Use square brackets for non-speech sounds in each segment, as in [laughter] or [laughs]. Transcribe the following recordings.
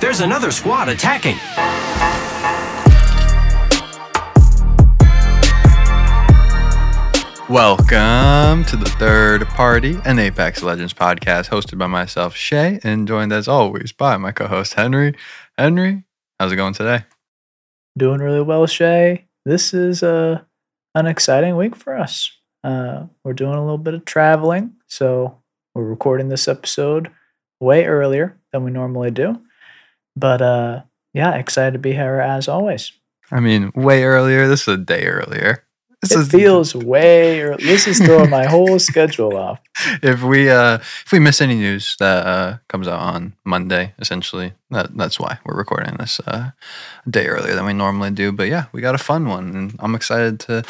There's another squad attacking. Welcome to the third party, an Apex Legends podcast hosted by myself, Shay, and joined as always by my co host, Henry. Henry, how's it going today? Doing really well, Shay. This is uh, an exciting week for us. Uh, we're doing a little bit of traveling, so we're recording this episode way earlier than we normally do. But uh, yeah, excited to be here as always. I mean, way earlier. This is a day earlier. This it is, feels way early. This is throwing my whole [laughs] schedule off. if we uh if we miss any news that uh comes out on Monday, essentially, that that's why we're recording this uh a day earlier than we normally do. But yeah, we got a fun one and I'm excited to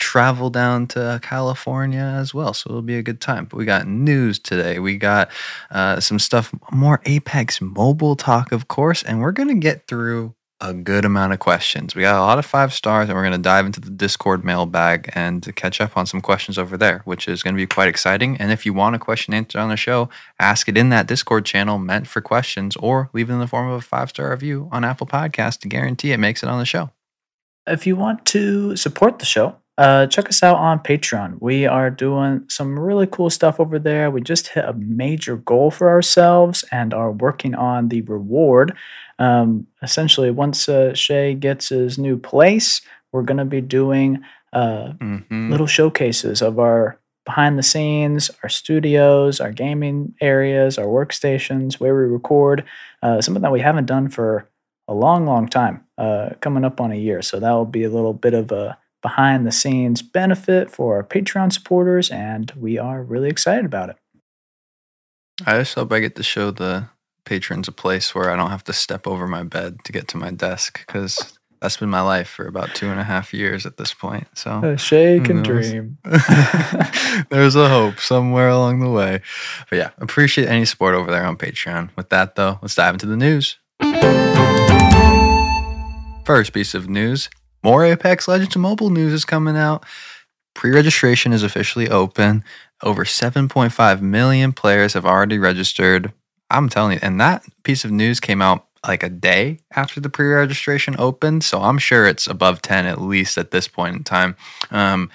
travel down to California as well. So it'll be a good time. But we got news today. We got uh some stuff more Apex mobile talk, of course, and we're gonna get through a good amount of questions. We got a lot of five stars, and we're going to dive into the Discord mailbag and catch up on some questions over there, which is going to be quite exciting. And if you want a question answered on the show, ask it in that Discord channel meant for questions, or leave it in the form of a five star review on Apple Podcast to guarantee it makes it on the show. If you want to support the show, uh, check us out on Patreon. We are doing some really cool stuff over there. We just hit a major goal for ourselves and are working on the reward. Um, essentially, once uh, Shay gets his new place, we're going to be doing uh, Mhm. little showcases of our behind the scenes, our studios, our gaming areas, our workstations, where we record. Uh, something that we haven't done for a long, long time, uh, coming up on a year. So that will be a little bit of a behind the scenes benefit for our Patreon supporters, and we are really excited about it. I just hope I get to show the patrons a place where I don't have to step over my bed to get to my desk because that's been my life for about two and a half years at this point. So Shay Who can dream. [laughs] There's a hope somewhere along the way. But yeah, appreciate any support over there on Patreon. With that, though, let's dive into the news. First piece of news more Apex Legends mobile news is coming out. Pre registration is officially open. Over 7.5 million players have already registered. I'm telling you, and that piece of news came out like a day after the pre registration opened. So I'm sure it's above 10 at least at this point in time. Um,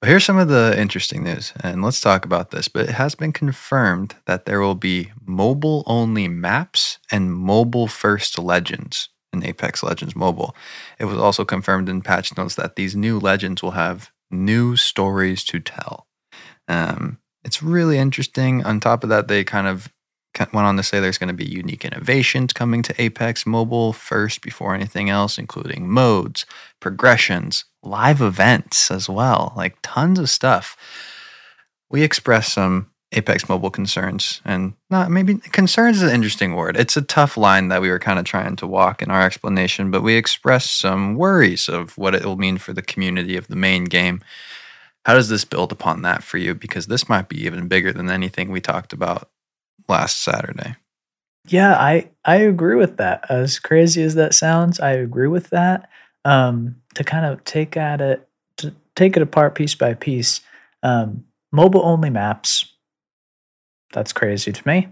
but here's some of the interesting news, and let's talk about this. But it has been confirmed that there will be mobile only maps and mobile first legends in Apex Legends Mobile. It was also confirmed in patch notes that these new legends will have new stories to tell. Um, it's really interesting. On top of that, they kind of went on to say there's going to be unique innovations coming to Apex Mobile first before anything else, including modes, progressions, live events as well, like tons of stuff. We expressed some Apex Mobile concerns, and not maybe concerns is an interesting word. It's a tough line that we were kind of trying to walk in our explanation, but we expressed some worries of what it will mean for the community of the main game. How does this build upon that for you? Because this might be even bigger than anything we talked about last Saturday. Yeah, I I agree with that. As crazy as that sounds, I agree with that. Um, to kind of take at it, to take it apart piece by piece. Um, mobile only maps. That's crazy to me.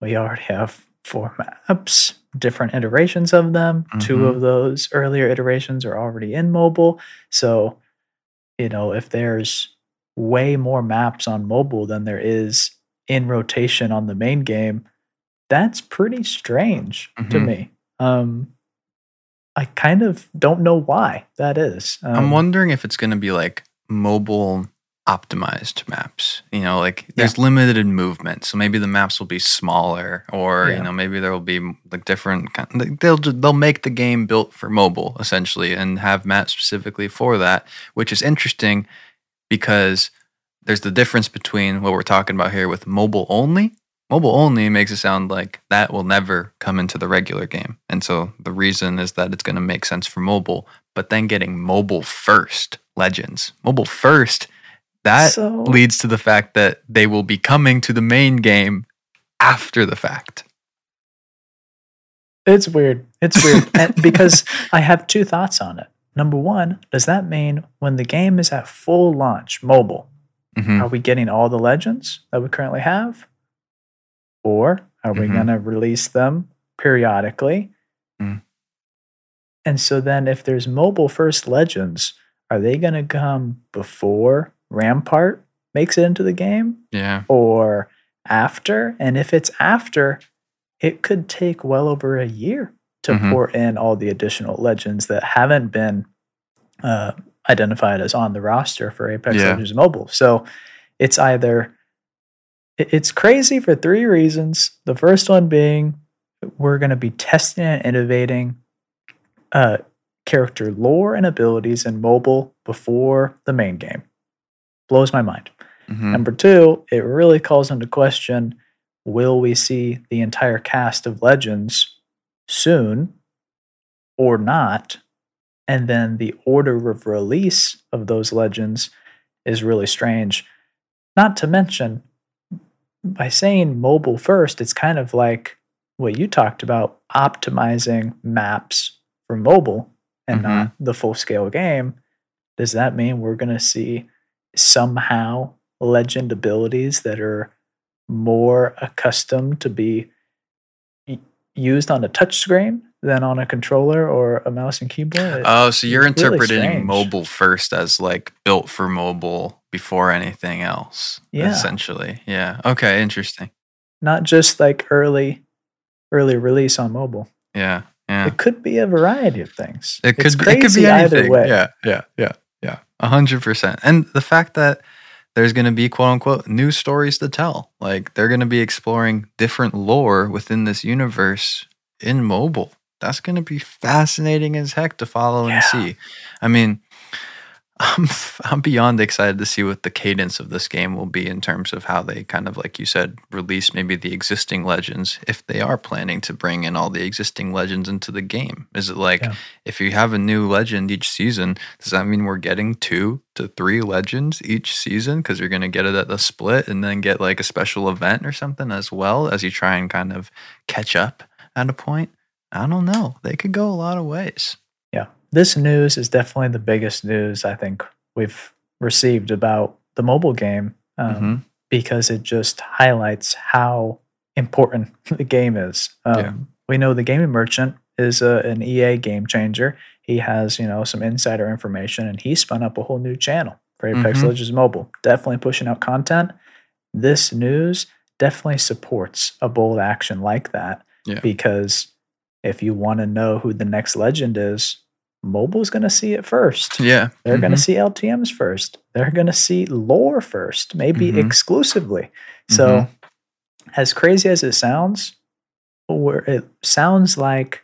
We already have four maps, different iterations of them. Two Mhm. of those earlier iterations are already in mobile. So, you know, if there's way more maps on mobile than there is in rotation on the main game, that's pretty strange to Mhm. me. Um, I kind of don't know why that is. Um, I'm wondering if it's going to be like mobile optimized maps. You know, like there's limited movement, so maybe the maps will be smaller, or Yeah. you know, maybe there will be like different. kind- like, They'll they'll make the game built for mobile essentially, and have maps specifically for that, which is interesting because there's the difference between what we're talking about here with mobile only. Mobile only makes it sound like that will never come into the regular game. And so the reason is that it's going to make sense for mobile, but then getting mobile first legends, mobile first, that So- leads to the fact that they will be coming to the main game after the fact. It's weird. It's weird and [laughs] because I have two thoughts on it. Number one, does that mean when the game is at full launch, mobile, Mhm. are we getting all the legends that we currently have? Or are we Mhm. going to release them periodically. Mm. And so then if there's mobile first legends, are they going to come before Rampart makes it into the game Yeah. or after? And if it's after, it could take well over a year to Mhm. pour in all the additional legends that haven't been uh, identified as on the roster for Apex Yeah. Legends Mobile. So it's either it's crazy for three reasons. The first one being we're going to be testing and innovating uh, character lore and abilities in mobile before the main game. Blows my mind. Mhm. Number two, it really calls into question will we see the entire cast of Legends soon or not? And then the order of release of those Legends is really strange. Not to mention, by saying mobile first, it's kind of like what you talked about optimizing maps for mobile and Mhm. not the full scale game. Does that mean we're going to see somehow legend abilities that are more accustomed to be used on a touchscreen than on a controller or a mouse and keyboard? Oh, so you're it's really interpreting strange. mobile first as like built for mobile before anything else. Yeah. Essentially. Yeah. Okay. Interesting. Not just like early early release on mobile. Yeah. Yeah. It could be a variety of things. It It's could be, it could be anything. either way. Yeah, yeah, yeah, yeah. A hundred percent. And the fact that there's going to be quote unquote new stories to tell, like they're going to be exploring different lore within this universe in mobile. That's going to be fascinating as heck to follow and see. I mean, I'm I'm beyond excited to see what the cadence of this game will be in terms of how they kind of like you said release maybe the existing legends if they are planning to bring in all the existing legends into the game. Is it like Yeah. if you have a new legend each season, does that mean we're getting two to three legends each season because you're going to get it at the split and then get like a special event or something as well as you try and kind of catch up at a point? I don't know. They could go a lot of ways. This news is definitely the biggest news I think we've received about the mobile game um, Mhm. because it just highlights how important [laughs] the game is. Um, Yeah. We know the gaming merchant is a, an EA game changer. He has, you know, some insider information and he spun up a whole new channel for Apex Mhm. Legends Mobile. Definitely pushing out content. This news definitely supports a bold action like that Yeah. because if you want to know who the next legend is, mobile's going to see it first. Yeah. They're going to see LTMs first. They're going to see lore first, maybe Mhm. exclusively. So, as crazy as it sounds, where it sounds like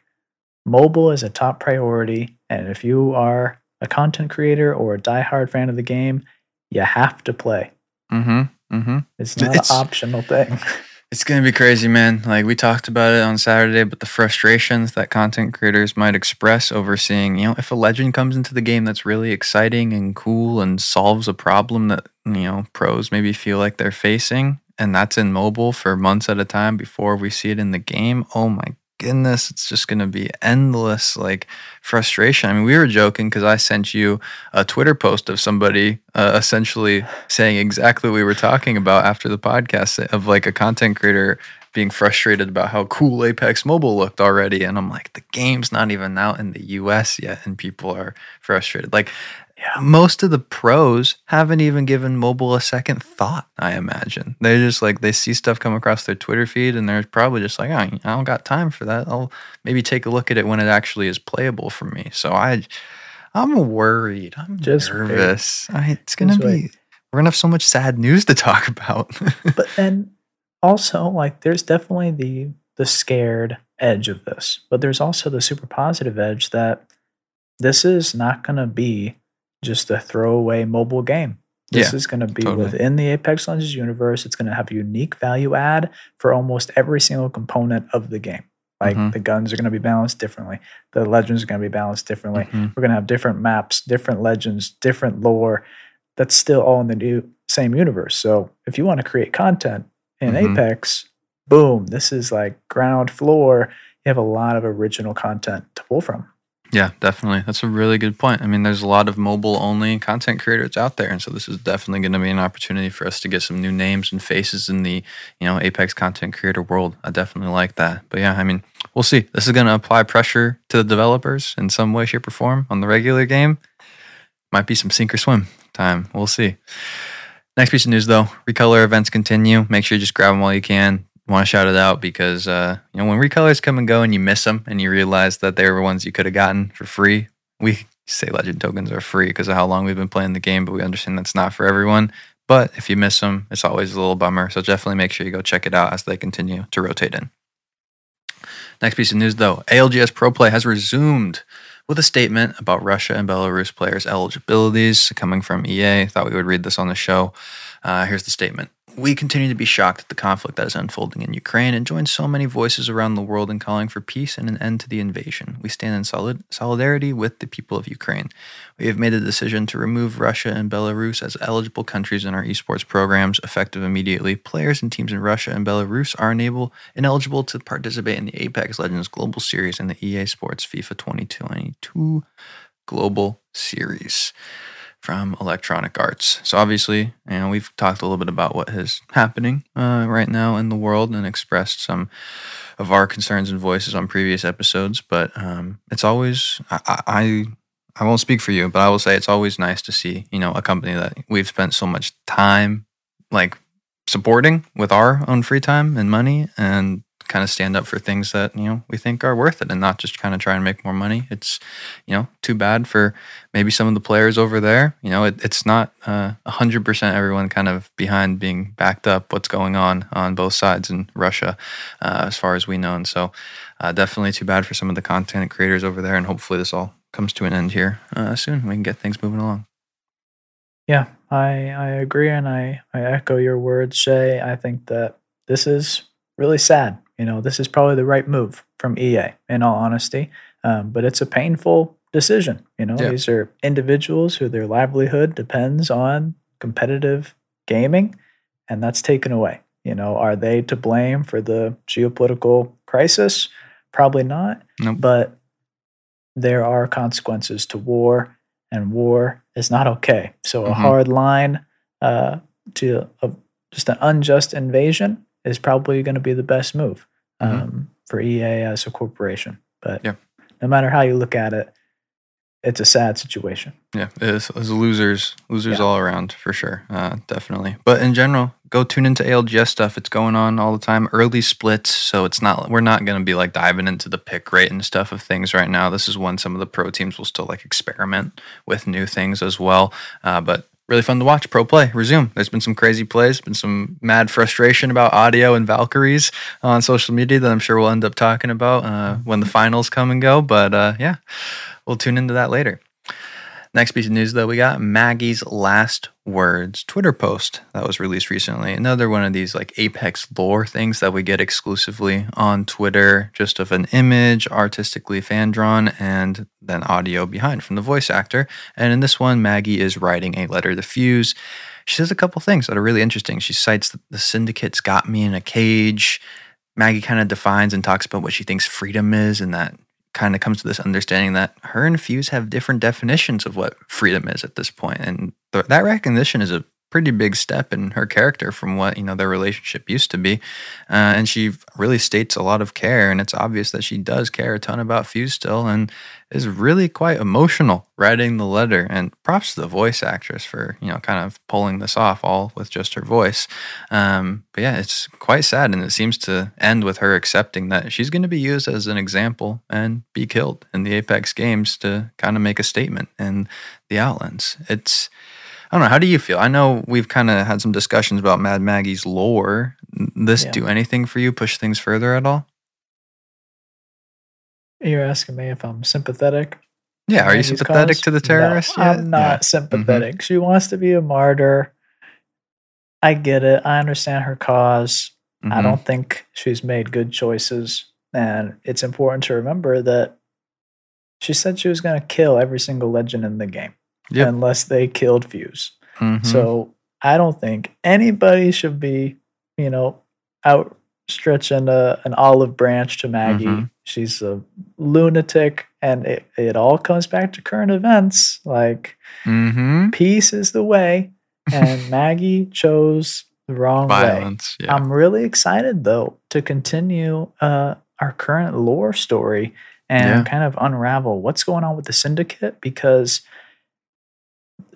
mobile is a top priority, and if you are a content creator or a diehard fan of the game, you have to play. Mm-hmm. Mm-hmm. It's not It's- an optional thing. [laughs] It's gonna be crazy, man. Like we talked about it on Saturday, but the frustrations that content creators might express over seeing, you know, if a legend comes into the game that's really exciting and cool and solves a problem that, you know, pros maybe feel like they're facing, and that's in mobile for months at a time before we see it in the game. Oh my goodness, it's just gonna be endless like frustration. I mean, we were joking because I sent you a Twitter post of somebody uh, essentially saying exactly what we were talking about after the podcast of like a content creator being frustrated about how cool Apex Mobile looked already. And I'm like, the game's not even out in the US yet, and people are frustrated. Like, Yeah. most of the pros haven't even given mobile a second thought, I imagine. They just like, they see stuff come across their Twitter feed, and they're probably just like, oh, I don't got time for that. I'll maybe take a look at it when it actually is playable for me. So I, I'm worried. I'm Just nervous. I, it's gonna be. wait. We're gonna have so much sad news to talk [laughs] about. but then also like there's definitely the the scared edge of this but there's also the super positive edge that this is not going to be just a throwaway mobile game this Yeah, is going to be totally. within the apex legends universe it's going to have unique value add for almost every single component of the game like Mhm. the guns are going to be balanced differently the legends are going to be balanced differently Mhm. we're going to have different maps, different legends, different lore. That's still all in the new same universe. So if you want to create content in Mhm. Apex, boom, this is like ground floor. You have a lot of original content to pull from. Yeah, definitely. That's a really good point. I mean, there's a lot of mobile only content creators out there. And so this is definitely going to be an opportunity for us to get some new names and faces in the, you know, Apex content creator world. I definitely like that. But yeah, I mean, we'll see. This is going to apply pressure to the developers in some way, shape, or form on the regular game. Might be some sink or swim time. We'll see. Next piece of news, though, recolor events continue. Make sure you just grab them while you can want to shout it out because uh, you know when recolors come and go and you miss them and you realize that they were ones you could have gotten for free. We say legend tokens are free because of how long we've been playing the game, but we understand that's not for everyone. But if you miss them, it's always a little bummer. So definitely make sure you go check it out as they continue to rotate in. Next piece of news though ALGS Pro Play has resumed with a statement about Russia and Belarus players' eligibilities coming from EA. Thought we would read this on the show. Uh, here's the statement. We continue to be shocked at the conflict that is unfolding in Ukraine and join so many voices around the world in calling for peace and an end to the invasion. We stand in solid solidarity with the people of Ukraine. We have made a decision to remove Russia and Belarus as eligible countries in our esports programs effective immediately. Players and teams in Russia and Belarus are unable, ineligible to participate in the Apex Legends Global Series and the EA Sports FIFA 2022 Global Series from Electronic Arts. So obviously, you know, we've talked a little bit about what is happening uh, right now in the world and expressed some of our concerns and voices on previous episodes. But um, it's always I, I I won't speak for you, but I will say it's always nice to see you know a company that we've spent so much time like supporting with our own free time and money and kind of stand up for things that you know we think are worth it and not just kind of try and make more money. It's you know too bad for maybe some of the players over there. You know it, it's not uh, 100% everyone kind of behind being backed up what's going on on both sides in russia uh, as far as we know. And so uh, definitely too bad for some of the content creators over there and hopefully this all comes to an end here uh, soon. We can get things moving along. Yeah i i agree and i i echo your words shay i think that this is really sad you know, this is probably the right move from EA, in all honesty. Um, but it's a painful decision. You know, yeah. these are individuals who their livelihood depends on competitive gaming, and that's taken away. You know, are they to blame for the geopolitical crisis? Probably not. Nope. But there are consequences to war, and war is not okay. So mm-hmm. a hard line uh, to a, just an unjust invasion is probably going to be the best move. Um, mm-hmm. for EA as a corporation. But yeah. no matter how you look at it, it's a sad situation. Yeah, it's, it's losers, losers yeah. all around for sure, uh, definitely. But in general, go tune into ALGS stuff. It's going on all the time. Early splits, so it's not we're not going to be like diving into the pick rate and stuff of things right now. This is when some of the pro teams will still like experiment with new things as well. Uh, but really fun to watch. Pro play resume. There's been some crazy plays, been some mad frustration about audio and Valkyries on social media that I'm sure we'll end up talking about uh, when the finals come and go. But uh, yeah, we'll tune into that later. Next piece of news, though, we got Maggie's last words Twitter post that was released recently. Another one of these like Apex lore things that we get exclusively on Twitter, just of an image, artistically fan drawn, and then audio behind from the voice actor. And in this one, Maggie is writing a letter to Fuse. She says a couple things that are really interesting. She cites that the syndicate's got me in a cage. Maggie kind of defines and talks about what she thinks freedom is and that kind of comes to this understanding that her and Fuse have different definitions of what freedom is at this point, and th- that recognition is a pretty big step in her character from what you know their relationship used to be. Uh, and she really states a lot of care and it's obvious that she does care a ton about fuse still and is really quite emotional writing the letter. And props to the voice actress for you know kind of pulling this off all with just her voice. Um, but yeah it's quite sad and it seems to end with her accepting that she's going to be used as an example and be killed in the apex games to kind of make a statement in the outlands. It's I don't know. How do you feel? I know we've kind of had some discussions about Mad Maggie's lore. This yeah. do anything for you? Push things further at all? You're asking me if I'm sympathetic. Yeah, are you sympathetic cause? to the terrorist? No, I'm not yeah. sympathetic. Mm-hmm. She wants to be a martyr. I get it. I understand her because mm-hmm. I don't think she's made good choices. And it's important to remember that she said she was going to kill every single legend in the game yep. unless they killed Fuse. Mm-hmm. So I don't think anybody should be, you know, outstretching a, an olive branch to Maggie. Mm-hmm. she's a lunatic, and it, it all comes back to current events. Like Mm-hmm. peace is the way, and [laughs] Maggie chose the wrong way. Yeah. I'm really excited though to continue uh, our current lore story and Yeah. kind of unravel what's going on with the syndicate because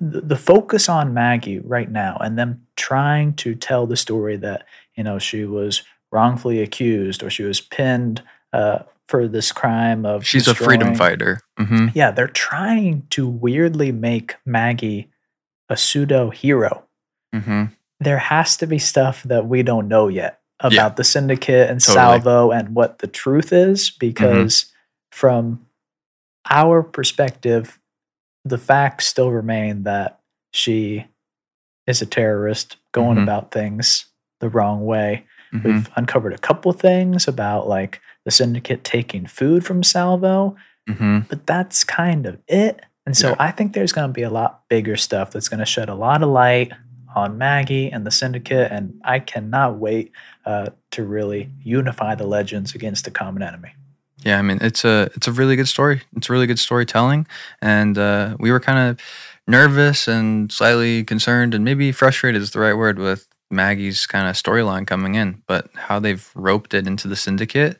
the, focus on Maggie right now and them trying to tell the story that you know she was wrongfully accused or she was pinned uh, for this crime of She's a freedom destroying- fighter. hmm Yeah, they're trying to weirdly make Maggie a pseudo hero hmm there has to be stuff that we don't know yet about Yeah. the syndicate and Totally. Mm-hmm. salvo and what the truth is because from our perspective the facts still remain that she is a terrorist going Mhm. about things the wrong way hmm we've uncovered a couple things about like the syndicate taking food from salvo hmm but that's kind of it. And so Yeah. I think there's going to be a lot bigger stuff that's going to shed a lot of light on Maggie and the syndicate. And I cannot wait uh, to really unify the legends against a common enemy. Yeah, I mean it's a it's a really good story. It's a really good storytelling, and uh, we were kind of nervous and slightly concerned, and maybe frustrated is the right word with Maggie's kind of storyline coming in. But how they've roped it into the syndicate,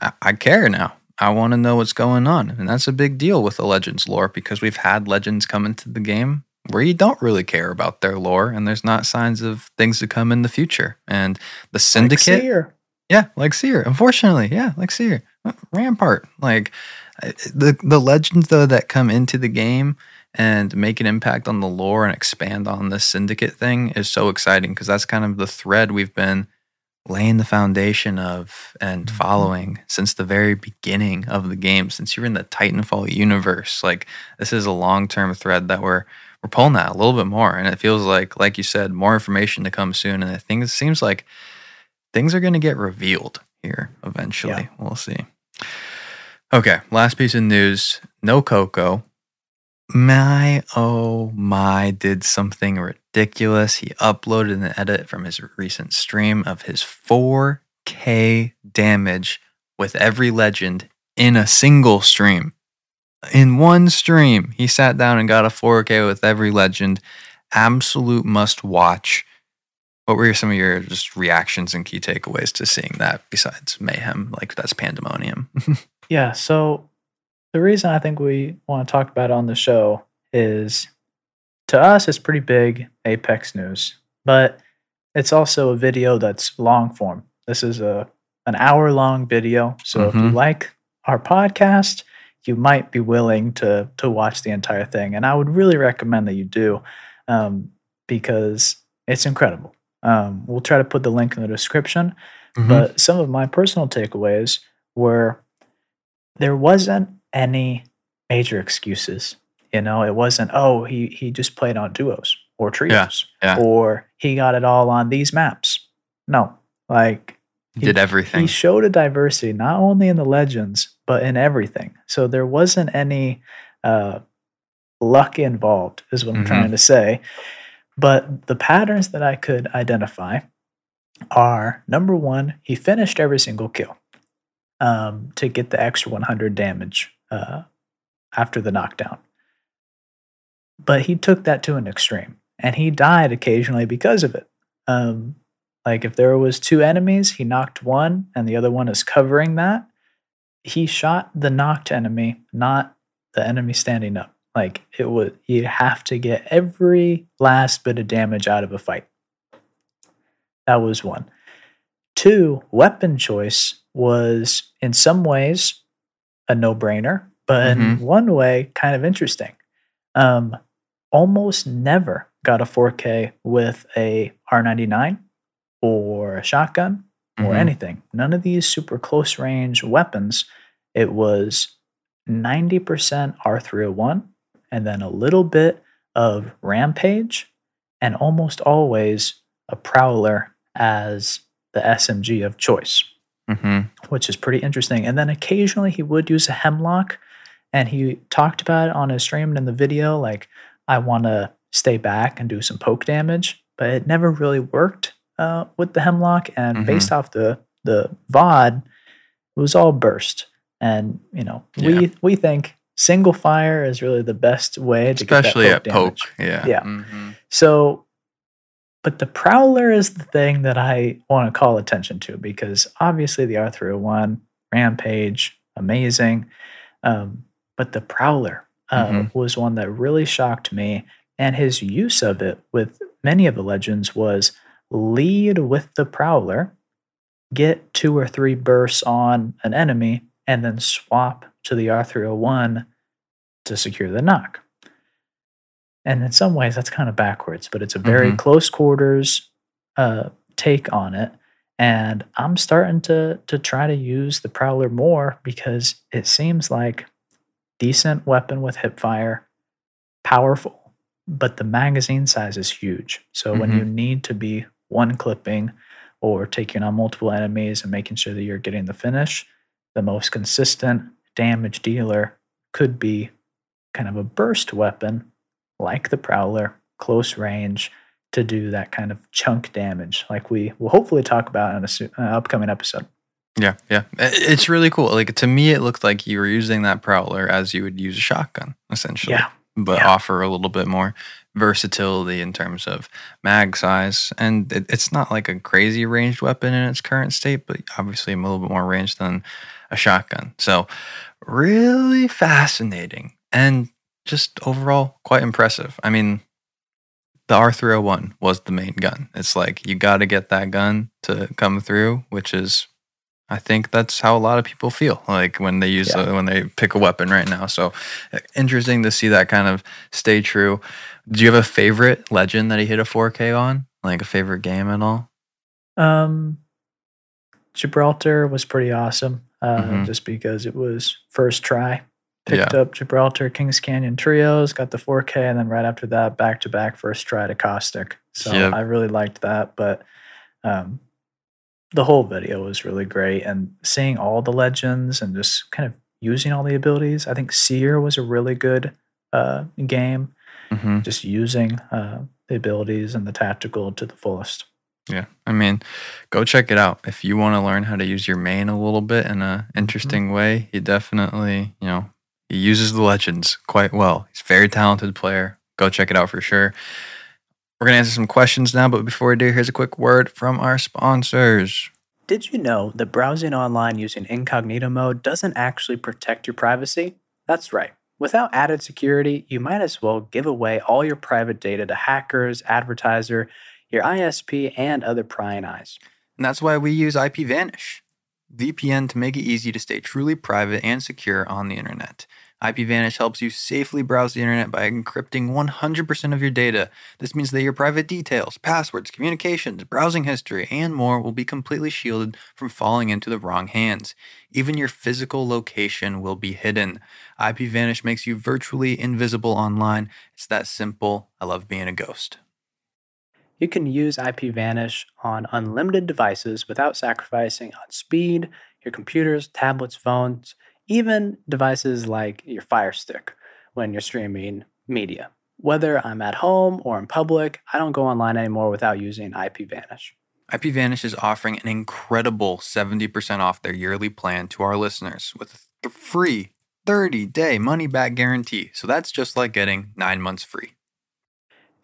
I, I care now. I want to know what's going on, and that's a big deal with the Legends lore because we've had Legends come into the game where you don't really care about their lore, and there's not signs of things to come in the future. And the syndicate. Yeah, like Seer. Unfortunately, yeah, like Seer. Uh, Rampart. Like the the legends though that come into the game and make an impact on the lore and expand on this syndicate thing is so exciting because that's kind of the thread we've been laying the foundation of and Mhm. following since the very beginning of the game since you're in the titanfall universe like this is a long-term thread that we're we're pulling at a little bit more and it feels like like you said more information to come soon and i think it seems like things are going to get revealed here eventually. Yeah. We'll see. Okay, last piece of news. No Coco. My oh my did something ridiculous. He uploaded an edit from his recent stream of his 4K damage with every legend in a single stream. In one stream, he sat down and got a 4K with every legend. Absolute must watch. What were some of your just reactions and key takeaways to seeing that besides mayhem? Like that's pandemonium. [laughs] Yeah. So the reason I think we want to talk about it on the show is to us, it's pretty big Apex news, but it's also a video that's long form. This is a an hour long video. So if you Mhm. like our podcast, you might be willing to to watch the entire thing, and I would really recommend that you do um, because it's incredible. Um, we'll try to put the link in the description. Mm-hmm. But some of my personal takeaways were there wasn't any major excuses. You know, it wasn't, oh, he he just played on duos or trios. yeah. Or he got it all on these maps. No. Like He did everything. he showed a diversity not only in the legends, but in everything. So there wasn't any uh, luck involved, is what I'm Mhm. trying to say. But the patterns that I could identify are number one, he finished every single kill um, to get the extra 100 damage uh, after the knockdown. But he took that to an extreme, and he died occasionally because of it. Um, like if there was two enemies, he knocked one, and the other one is covering that. He shot the knocked enemy, not the enemy standing up. Like it would, you have to get every last bit of damage out of a fight. That was one. Two, weapon choice was in some ways a no brainer, but in Mhm. one way, kind of interesting. Um, almost never got a 4K with a R99 or a shotgun or Mhm. anything. None of these super close range weapons. It was 90% R301 and then a little bit of Rampage and almost always a Prowler as the SMG of choice Mhm. which is pretty interesting. And then occasionally he would use a Hemlok, and he talked about it on his stream and in the video. Like, I want to stay back and do some poke damage, but it never really worked uh, with the Hemlok. And Mhm. based off the the VOD, it was all burst. And you know, Yeah. we we think single fire is really the best way to Especially get at that poke. damage. Yeah. Yeah. Mhm. So, but the Prowler is the thing that I want to call attention to because obviously the R301 Rampage, amazing. Um, but the Prowler uh, Mhm. was one that really shocked me. And his use of it with many of the legends was lead with the Prowler, get two or three bursts on an enemy, and then swap to the R301 to secure the knock. And in some ways, that's kind of backwards, but it's a very Mhm. close quarters uh, take on it. And I'm starting to to try to use the Prowler more because it seems like decent weapon with hip fire, powerful, but the magazine size is huge. So when you need to be one clipping or taking on multiple enemies and making sure that you're getting the finish, the most consistent damage dealer could be kind of a burst weapon like the Prowler, close range to do that kind of chunk damage, like we will hopefully talk about in a su- uh, upcoming episode. Yeah, yeah. It's really cool. Like to me, it looked like you were using that prowler as you would use a shotgun, essentially. Yeah, But yeah. offer a little bit more versatility in terms of mag size. And it, it's not like a crazy ranged weapon in its current state, but obviously a little bit more range than a shotgun. So really fascinating and just overall quite impressive. I mean, the R301 was the main gun. It's like you got to get that gun to come through, which is I think that's how a lot of people feel like when they use Yeah. uh, when they pick a weapon right now. So interesting to see that kind of stay true. Do you have a favorite legend that he hit a 4K on? Like a favorite game at all? Um, Gibraltar was pretty awesome, uh, Mhm. just because it was first try. Picked up Gibraltar Kings Canyon trios, got the 4K, and then right after that, back to back first try to Caustic. So Yep. I really liked that. But um, the whole video was really great, and seeing all the legends and just kind of using all the abilities. I think Seer was a really good uh, game, hmm just using uh, the abilities and the tactical to the fullest. Yeah, I mean, go check it out if you want to learn how to use your main a little bit in an interesting mm-hmm. way. He definitely, you know, he uses the legends quite well. He's a very talented player. Go check it out for sure. We're gonna answer some questions now, but before we do, here's a quick word from our sponsors. Did you know that browsing online using incognito mode doesn't actually protect your privacy? That's right. Without added security, you might as well give away all your private data to hackers, advertiser, your ISP, and other prying eyes. And that's why we use IPVanish, VPN to make it easy to stay truly private and secure on the internet. IPVanish helps you safely browse the internet by encrypting 100% of your data. This means that your private details, passwords, communications, browsing history, and more will be completely shielded from falling into the wrong hands. Even your physical location will be hidden. IPVanish makes you virtually invisible online. It's that simple. I love being a ghost. You can use IPVanish on unlimited devices without sacrificing on speed, your computers, tablets, phones, even devices like your Fire Stick when you're streaming media. Whether I'm at home or in public, I don't go online anymore without using IPVanish. IPVanish is offering an incredible 70% off their yearly plan to our listeners with a free 30 day money back guarantee. So that's just like getting nine months free.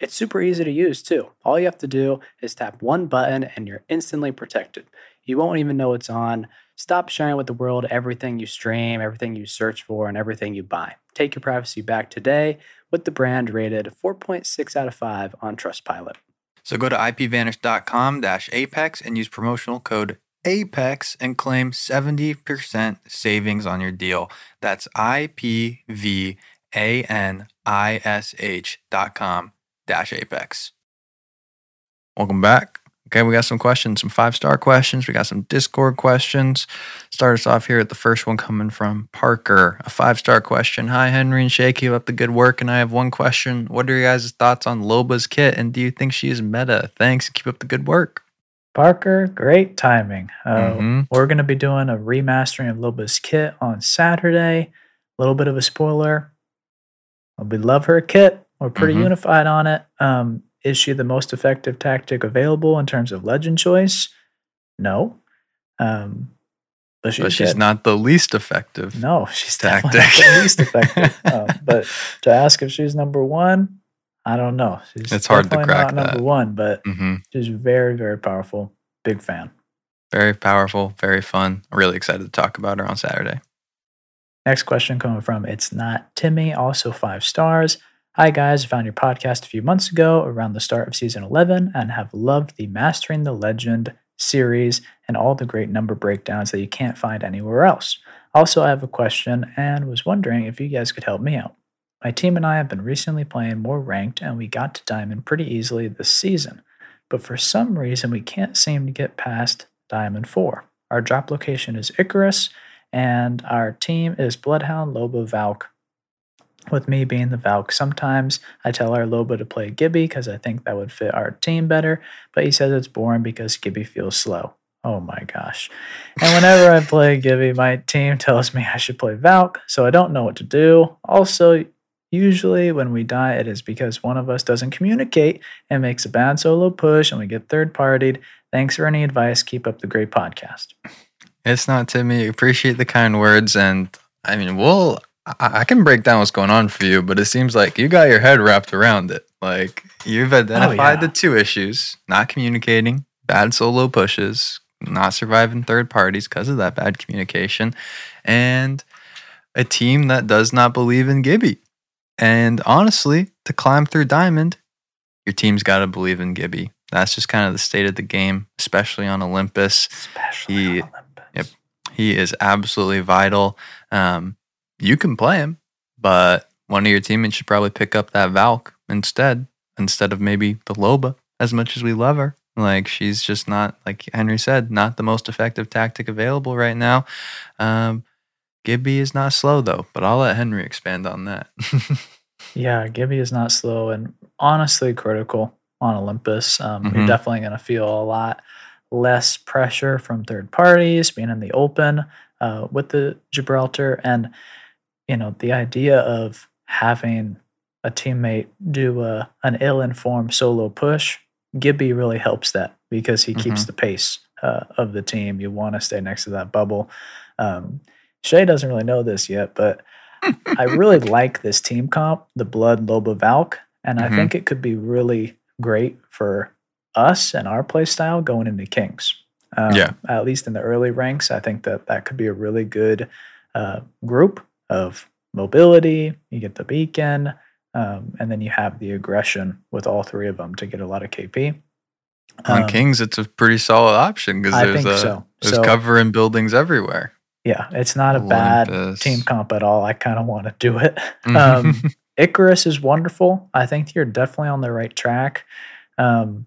It's super easy to use too. All you have to do is tap one button and you're instantly protected. You won't even know it's on. Stop sharing with the world everything you stream, everything you search for, and everything you buy. Take your privacy back today with the brand rated 4.6 out of 5 on Trustpilot. So go to ipvanish.com apex and use promotional code APEX and claim 70% savings on your deal. That's I-P-V-A-N-I-S-H.com dash apex. Welcome back. Okay, we got some questions, some five star questions. We got some Discord questions. Start us off here at the first one coming from Parker. A five star question. Hi, Henry and Shay. Keep up the good work. And I have one question. What are your guys' thoughts on Loba's kit? And do you think she is meta? Thanks. Keep up the good work. Parker, great timing. Uh, Mhm. We're going to be doing a remastering of Loba's kit on Saturday. A little bit of a spoiler. We love her kit. We're pretty Mhm. unified on it. Um, is she the most effective tactic available in terms of legend choice? No. Um, but she's, but she's not the least effective. No, she's tactic. the least effective. [laughs] Um, but to ask if she's number one, I don't know. She's It's hard to crack not number that. one, but hmm she's very, very powerful. Big fan. Very powerful, very fun. Really excited to talk about her on Saturday. Next question coming from It's Not Timmy, also five stars. Hi guys, I found your podcast a few months ago around the start of season 11 and have loved the Mastering the Legend series and all the great number breakdowns that you can't find anywhere else. Also, I have a question and was wondering if you guys could help me out. My team and I have been recently playing more ranked and we got to Diamond pretty easily this season, but for some reason we can't seem to get past Diamond 4. Our drop location is Icarus and our team is Bloodhound, Loba, Valk. With me being the Valk, sometimes I tell our Loba to play Gibby because I think that would fit our team better, but he says it's boring because Gibby feels slow. Oh my gosh. And whenever I play Gibby, my team tells me I should play Valk, so I don't know what to do. Also, usually when we die, it is because one of us doesn't communicate and makes a bad solo push and we get third partied. Thanks for any advice. Keep up the great podcast. It's not Timmy. Appreciate the kind words, and I mean, we'll. I, I can break down what's going on for you, but it seems like you got your head wrapped around it. Like you've identified yeah. the two issues: not communicating, bad solo pushes, not surviving third parties because of that bad communication, and a team that does not believe in Gibby. And honestly, to climb through Diamond, your team's got to believe in Gibby. That's just kind of the state of the game, especially on Olympus. Especially He- on Olympus. yep. He is absolutely vital. Um, you can play him, but one of your teammates should probably pick up that Valk instead, instead of maybe the Loba. As much as we love her, like she's just not, like Henry said, not the most effective tactic available right now. Um, Gibby is not slow though, but I'll let Henry expand on that. [laughs] Yeah, Gibby is not slow and honestly critical on Olympus. Um, You're Mhm. definitely going to feel a lot less pressure from third parties being in the open uh, with the Gibraltar. And, you know, the idea of having a teammate do a, an ill informed solo push, Gibby really helps that because he keeps Mhm. the pace uh, of the team. You want to stay next to that bubble. Um, Shay doesn't really know this yet, but I really [laughs] like this team comp, the Blood Loba Valk, and I Mhm. think it could be really great for us and our play style going into Kings. Um, Yeah. At least in the early ranks, I think that that could be a really good uh, group of mobility. You get the beacon, um, and then you have the aggression with all three of them to get a lot of KP. on Um, Kings, it's a pretty solid option because there's a, so. there's So- cover in buildings everywhere. Yeah, it's not a bad Olympus. team comp at all. I kind of want to do it. Mhm. Um, [laughs] Icarus is wonderful. I think you're definitely on the right track. Um,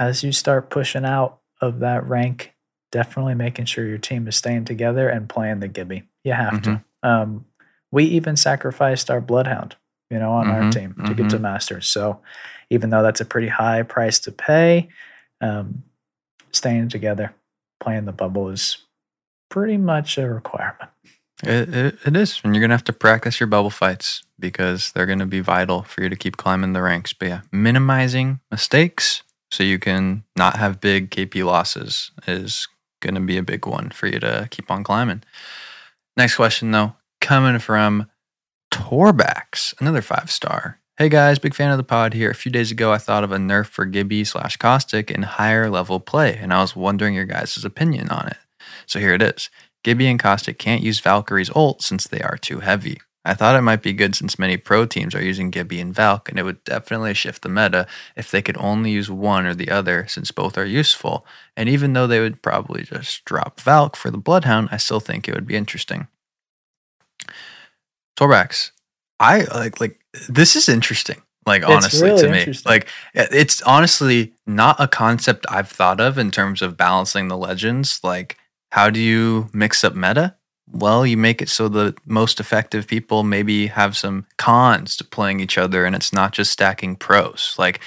as you start pushing out of that rank, definitely making sure your team is staying together and playing the Gibby. You have to. Um, we even sacrificed our Bloodhound, you know, on our Mhm, team to get to Masters. So even though that's a pretty high price to pay, um, staying together, playing the bubble is pretty much a requirement. It, it, it is. And you're going to have to practice your bubble fights because they're going to be vital for you to keep climbing the ranks. But yeah, minimizing mistakes so you can not have big KP losses is going to be a big one for you to keep on climbing. Next question, though, coming from Torbax, another five star. Hey guys, big fan of the pod here. A few days ago, I thought of a nerf for Gibby slash Caustic in higher level play, and I was wondering your guys' opinion on it. So here it is. Gibby and Caustic can't use Valkyrie's ult since they are too heavy. I thought it might be good since many pro teams are using Gibby and Valk, and it would definitely shift the meta if they could only use one or the other since both are useful. And even though they would probably just drop Valk for the Bloodhound, I still think it would be interesting. Torbax, I like like this is interesting. Like It's honestly really to me, like it's honestly not a concept I've thought of in terms of balancing the legends. Like, how do you mix up meta? Well, you make it so the most effective people maybe have some cons to playing each other, and it's not just stacking pros. Like,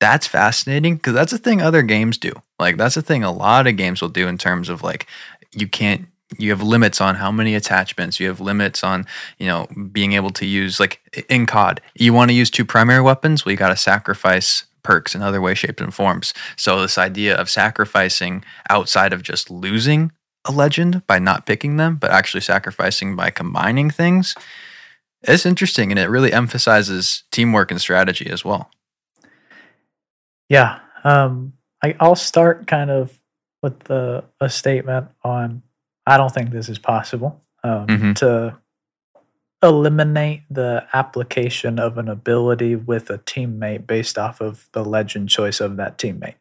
that's fascinating because that's a thing other games do. Like, that's a thing a lot of games will do in terms of like, you can't. You have limits on how many attachments. You have limits on, you know, being able to use like in COD. You want to use two primary weapons. Well, you got to sacrifice perks in other ways, shapes, and forms. So this idea of sacrificing outside of just losing a legend by not picking them, but actually sacrificing by combining things. It's interesting and it really emphasizes teamwork and strategy as well. Yeah. Um, I, I'll start kind of with the, a statement on I don't think this is possible um, Mhm. to eliminate the application of an ability with a teammate based off of the legend choice of that teammate.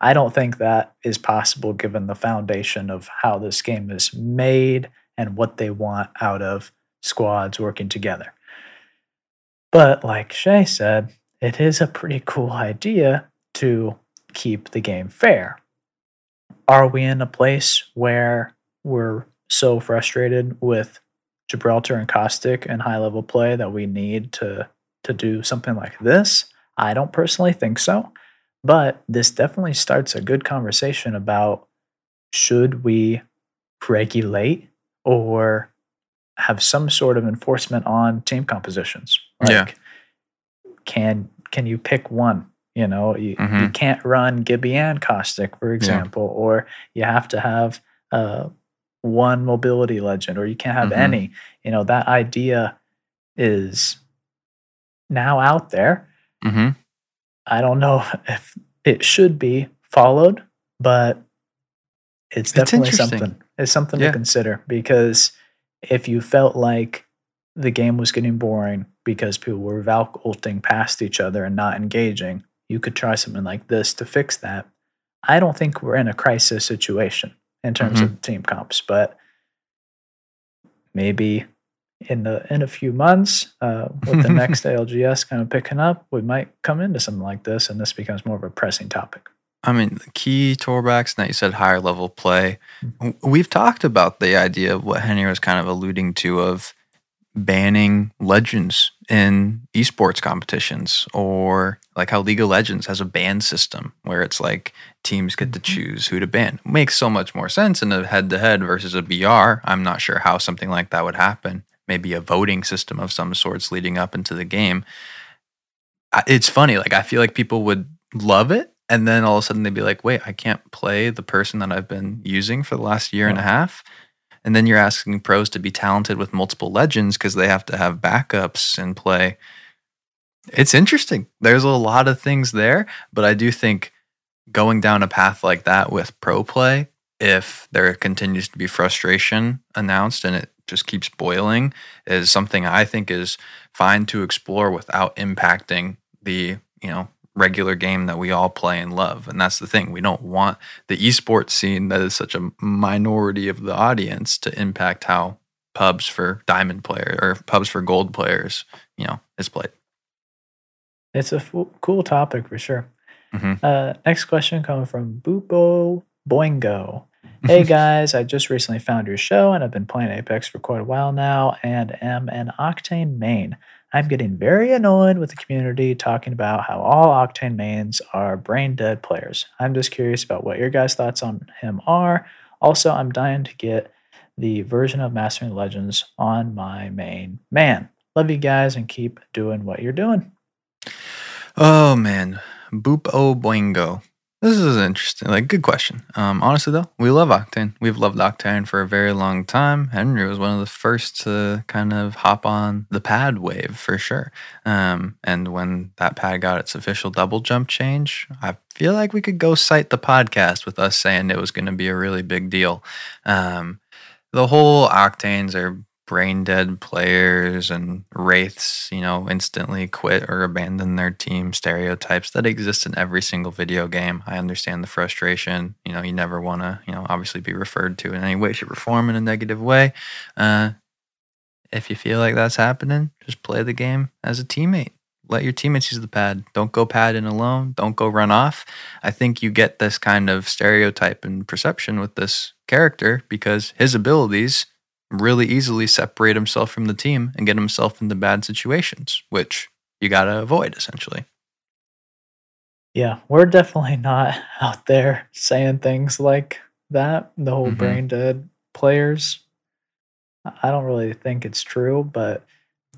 I don't think that is possible given the foundation of how this game is made and what they want out of squads working together. But like Shay said, it is a pretty cool idea to keep the game fair. Are we in a place where we're so frustrated with Gibraltar and Caustic and high level play that we need to to do something like this? I don't personally think so, but this definitely starts a good conversation about should we regulate or have some sort of enforcement on team compositions? Yeah. can can you pick one? You know, you, you Mhm. can't run Gibby and Caustic, for example, or you have to have uh, one mobility legend, or you can't have Mhm. any. You know, that idea is now out there. hmm I don't know [laughs] if it should be followed, but it's It's definitely interesting. something. It's something Yeah. to consider because if you felt like the game was getting boring because people were Valk ulting past each other and not engaging, you could try something like this to fix that. I don't think we're in a crisis situation in terms Mhm. of team comps, but maybe in the in a few months, uh, with the [laughs] next ALGS kind of picking up, we might come into something like this, and this becomes more of a pressing topic. I mean, the key Torbacks, and that you said higher level play. We've talked about the idea of what Henry was kind of alluding to of banning legends in esports competitions or like how League of Legends has a ban system where it's like teams get to Mhm. choose who to ban. Makes so much more sense in a head to head versus a BR. I'm not sure how something like that would happen. Maybe a voting system of some sorts leading up into the game. It's funny. Like, I feel like people would love it. And then all of a sudden they'd be like, wait, I can't play the person that I've been using for the last year and a half. And then you're asking pros to be talented with multiple legends because they have to have backups and play. It's interesting. There's a lot of things there, but I do think going down a path like that with pro play, if there continues to be frustration announced and it just keeps boiling, is something I think is fine to explore without impacting the, you know, regular game that we all play and love. And that's the thing. We don't want the esports scene that is such a minority of the audience to impact how pubs for diamond player or pubs for gold players, you know, is played. It's a cool topic for sure. Mhm. Uh, next question coming from Boopo Boingo. [laughs] Hey guys, I just recently found your show and I've been playing Apex for quite a while now and am an Octane main. I'm getting very annoyed with the community talking about how all Octane mains are brain dead players. I'm just curious about what your guys' thoughts on him are. Also, I'm dying to get the version of Mastering Legends on my main man. Love you guys and keep doing what you're doing. Oh man, Boop O Boingo. This is interesting. Like, good question. Um, honestly though, we love Octane. We've loved Octane for a very long time. Henry was one of the first to kind of hop on the pad wave for sure. Um, and when that pad got its official double jump change, I feel like we could go cite the podcast with us saying it was going to be a really big deal. Um, the whole Octanes are brain dead players and wraiths, you know, instantly quit or abandon their team stereotypes that exist in every single video game. I understand the frustration. You know, you never want to, you know, obviously be referred to in any way, shape, or form in a negative way. Uh, if you feel like that's happening, just play the game as a teammate. Let your teammates use the pad. Don't go pad in alone. Don't go run off. I think you get this kind of stereotype and perception with this character because his abilities really easily separate himself from the team and get himself into bad situations, which you got to avoid essentially. Yeah, we're definitely not [laughs] out there saying things like that. The whole Mhm. brain dead players. I don't really think it's true, but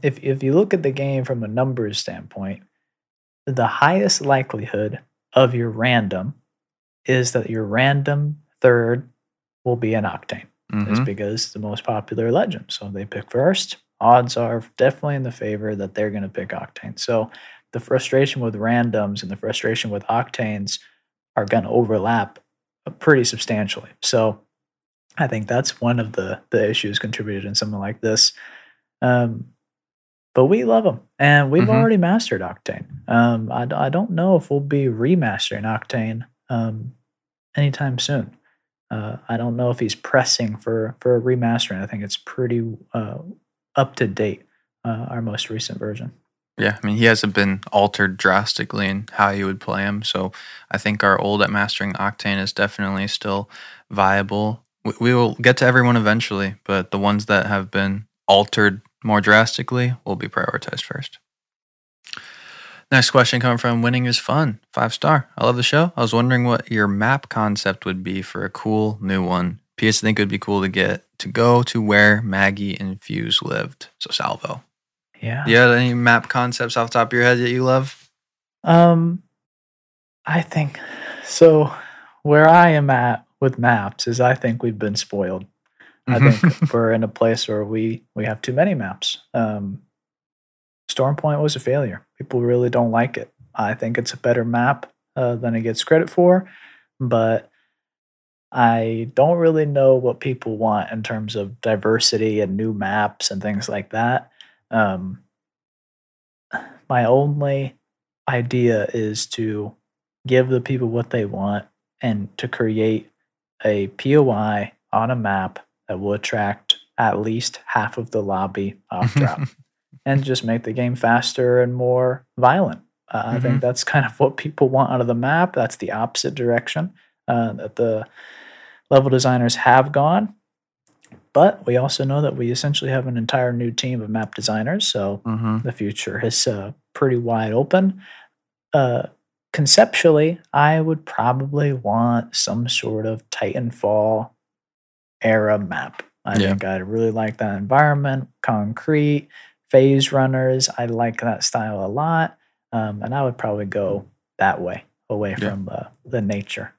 if if you look at the game from a numbers standpoint, the highest likelihood of your random is that your random third will be an Octane. Is Mhm. because the most popular legend. So they pick first. Odds are definitely in the favor that they're going to pick Octane. So the frustration with randoms and the frustration with Octanes are going to overlap pretty substantially. So I think that's one of the the issues contributed in something like this. Um, but we love them, and we've Mhm. already mastered Octane. Um, I, I don't know if we'll be remastering Octane um, anytime soon. Uh, I don't know if he's pressing for for a remastering. I think it's pretty uh, up to date. Uh, our most recent version. Yeah, I mean, he hasn't been altered drastically in how you would play him. So I think our old at mastering Octane is definitely still viable. We, we will get to everyone eventually, but the ones that have been altered more drastically will be prioritized first. Next question coming from Winning is Fun, five star. I love the show. I was wondering what your map concept would be for a cool new one. P.S. I think it would be cool to get to go to where Maggie and Fuse lived. So Salvo. Yeah. Do you have any map concepts off the top of your head that you love? Um, I think so. Where I am at with maps is I think we've been spoiled. I think we're in a place where we we have too many maps. Um, Storm Point was a failure. People really don't like it. I think it's a better map uh, than it gets credit for, but I don't really know what people want in terms of diversity and new maps and things like that. Um, my only idea is to give the people what they want and to create a POI on a map that will attract at least half of the lobby off drop [laughs] and just make the game faster and more violent. Uh, I think that's kind of what people want out of the map. That's the opposite direction uh, that the level designers have gone. But we also know that we essentially have an entire new team of map designers. So hmm the future is uh, pretty wide open. Uh, conceptually, I would probably want some sort of Titanfall era map. I Yeah. think I'd really like that environment, concrete, phase runners. I like that style a lot. Um, and I would probably go that way, away Yeah. from uh, the nature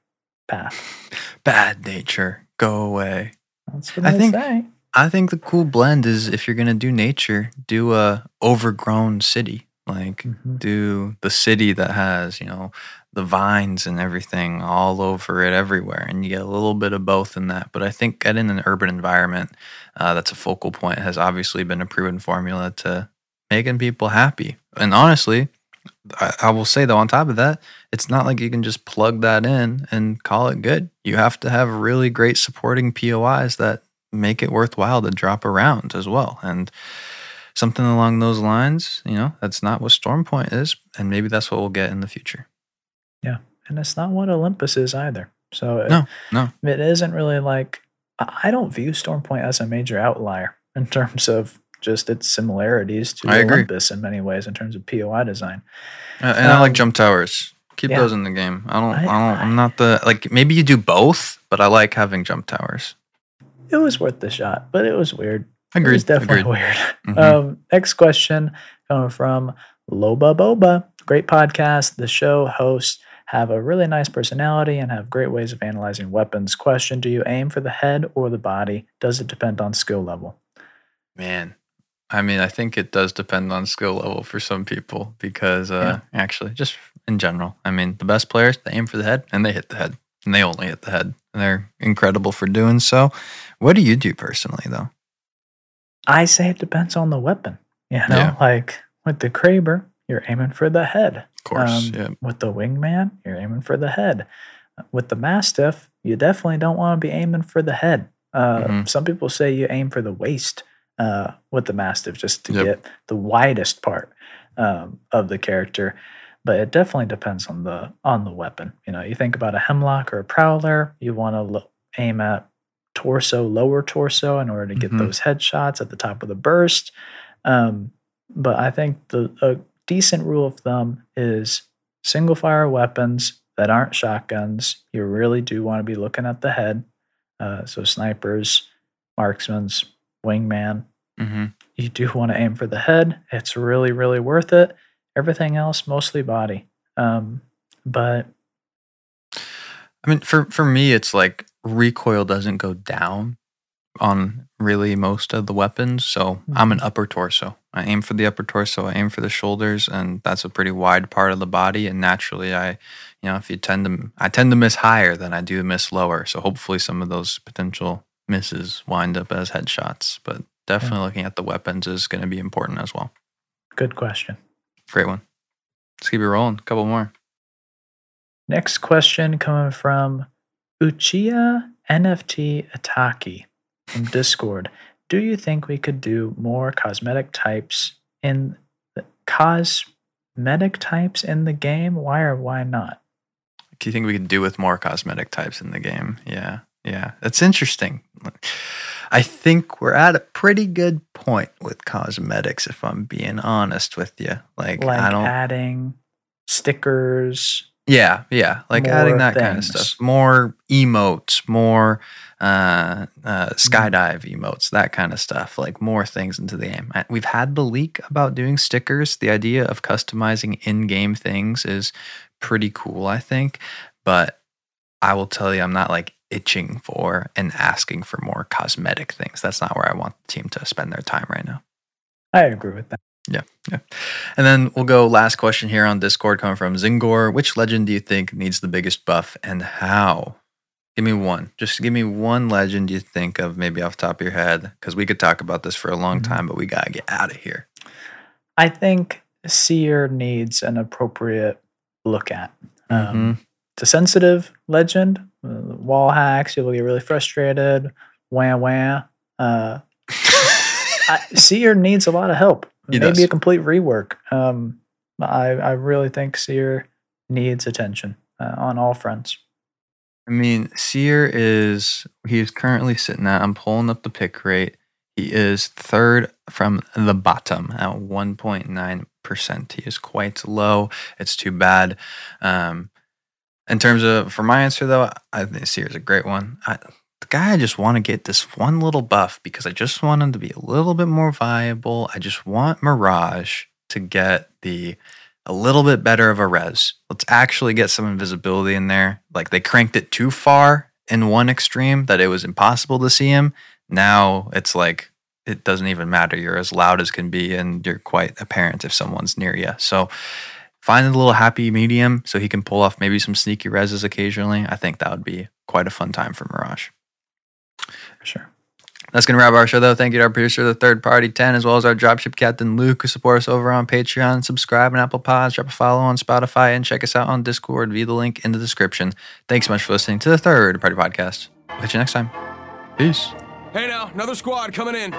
path. [laughs] Bad nature, go away. That's what I think- say. I think the cool blend is if you're gonna do nature, do a overgrown city. Like Mhm. do the city that has you know the vines and everything all over it everywhere, and you get a little bit of both in that. But I think getting an urban environment uh, that's a focal point has obviously been a proven formula to making people happy. And honestly, I, I will say though, on top of that, it's not like you can just plug that in and call it good. You have to have really great supporting POIs that make it worthwhile to drop around as well. And something along those lines, you know, that's not what Stormpoint is. And maybe that's what we'll get in the future. And it's not what Olympus is either. So it- No, no. it isn't really like I don't view Stormpoint as a major outlier in terms of just its similarities to I agree. Olympus in many ways in terms of POI design. Uh, and I like Um, jump towers. Keep yeah. those in the game. I don't, I, I- don't, I'm not the, like, maybe you do both, but I like having jump towers. It was worth the shot, but it was weird. It was definitely Agreed. weird. Mhm. [laughs] Um, next question coming from Loba Boba. Great podcast. The show hosts have a really nice personality and have great ways of analyzing weapons. Question Do you aim for the head or the body? Does it depend on skill level? Man, I mean, I think it does depend on skill level for some people because uh, actually, just in general, I mean, the best players they aim for the head and they hit the head, and they only hit the head, and they're incredible for doing so. What do you do personally, though? I say it depends on the weapon. You know, Yeah. like with the Kraber, you're aiming for the head. Of course, Um, yeah, With the Wingman, you're aiming for the head. With the Mastiff, you definitely don't want to be aiming for the head. Uh, Mhm. Some people say you aim for the waist uh, with the Mastiff just to Yep. get the widest part um, of the character. But it definitely depends on the on the weapon. You know, you think about a Hemlok or a Prowler, you want to lo- aim at torso, lower torso, in order to get Mhm. those headshots at the top of the burst. Um, but I think the decent rule of thumb is single fire weapons that aren't shotguns. You really do want to be looking at the head. Uh, so snipers, marksmans, wingman. hmm You do want to aim for the head. It's really, really worth it. Everything else, mostly body. Um, but I mean, for for me, it's like recoil doesn't go down on really most of the weapons. So I'm an mm-hmm. upper torso. I aim for the upper torso, I aim for the shoulders, and that's a pretty wide part of the body. And naturally, I, you know, if you tend to, I tend to miss higher than I do miss lower. So hopefully, some of those potential misses wind up as headshots. But definitely looking at the weapons is going to be important as well. Good question. Great one. Let's keep it rolling. A couple more. Next question coming from Uchiha NFT Ataki from Discord. Do you think we could do more cosmetic types in the cosmetic types in the game? Why or why not? Do you think we could do with more cosmetic types in the game? Yeah. Yeah. That's interesting. I think we're at a pretty good point with cosmetics, if I'm being honest with you. Like, Like I don't. adding stickers. Yeah, yeah, like adding more that kind of stuff. More emotes, more uh, uh, skydive emotes, that kind of stuff. Like more things into the game. We've had the leak about doing stickers. The idea of customizing in-game things is pretty cool, I think. But I will tell you, I'm not like itching for and asking for more cosmetic things. That's not where I want the team to spend their time right now. I agree with that. And then we'll go last question here on Discord coming from Zingor. Which legend do you think needs the biggest buff and how? Give me one. Just give me one legend you think of maybe off the top of your head. Because we could talk about this for a long Mhm. time, but we gotta get out of here. I think Seer needs an appropriate look at. Um, It's a sensitive legend. Uh, wall hacks, you'll get really frustrated. Wah wah. Uh, [laughs] I, Seer needs a lot of help. He Maybe does. a complete rework. Um, I, I really think Seer needs attention uh, on all fronts. I mean, Seer is he is currently sitting at. I'm pulling up the pick rate. He is third from the bottom at 1.9 percent. He is quite low. It's too bad. Um, in terms of for my answer though, I think Seer is a great one. I, the guy I just want to get this one little buff because I just want him to be a little bit more viable. I just want Mirage to get the a little bit better of a res. Let's actually get some invisibility in there. Like they cranked it too far in one extreme that it was impossible to see him. Now it's like it doesn't even matter. You're as loud as can be and you're quite apparent if someone's near you. So find a little happy medium so he can pull off maybe some sneaky reses occasionally. I think that would be quite a fun time for Mirage. For sure. That's going to wrap our show, though. Thank you to our producer, the third party 10, as well as our dropship captain, Luke, who support us over on Patreon. Subscribe on Apple Pods, drop a follow on Spotify, and check us out on Discord via the link in the description. Thanks so much for listening to the third party podcast. We'll catch you next time. Peace. Hey now, another squad coming in.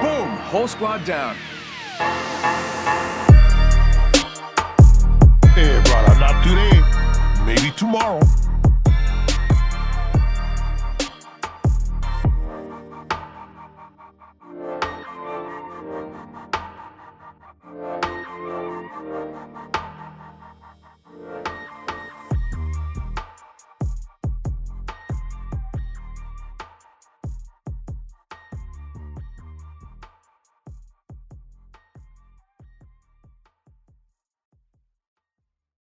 Boom! Whole squad down. Hey, brother, not today. Maybe tomorrow.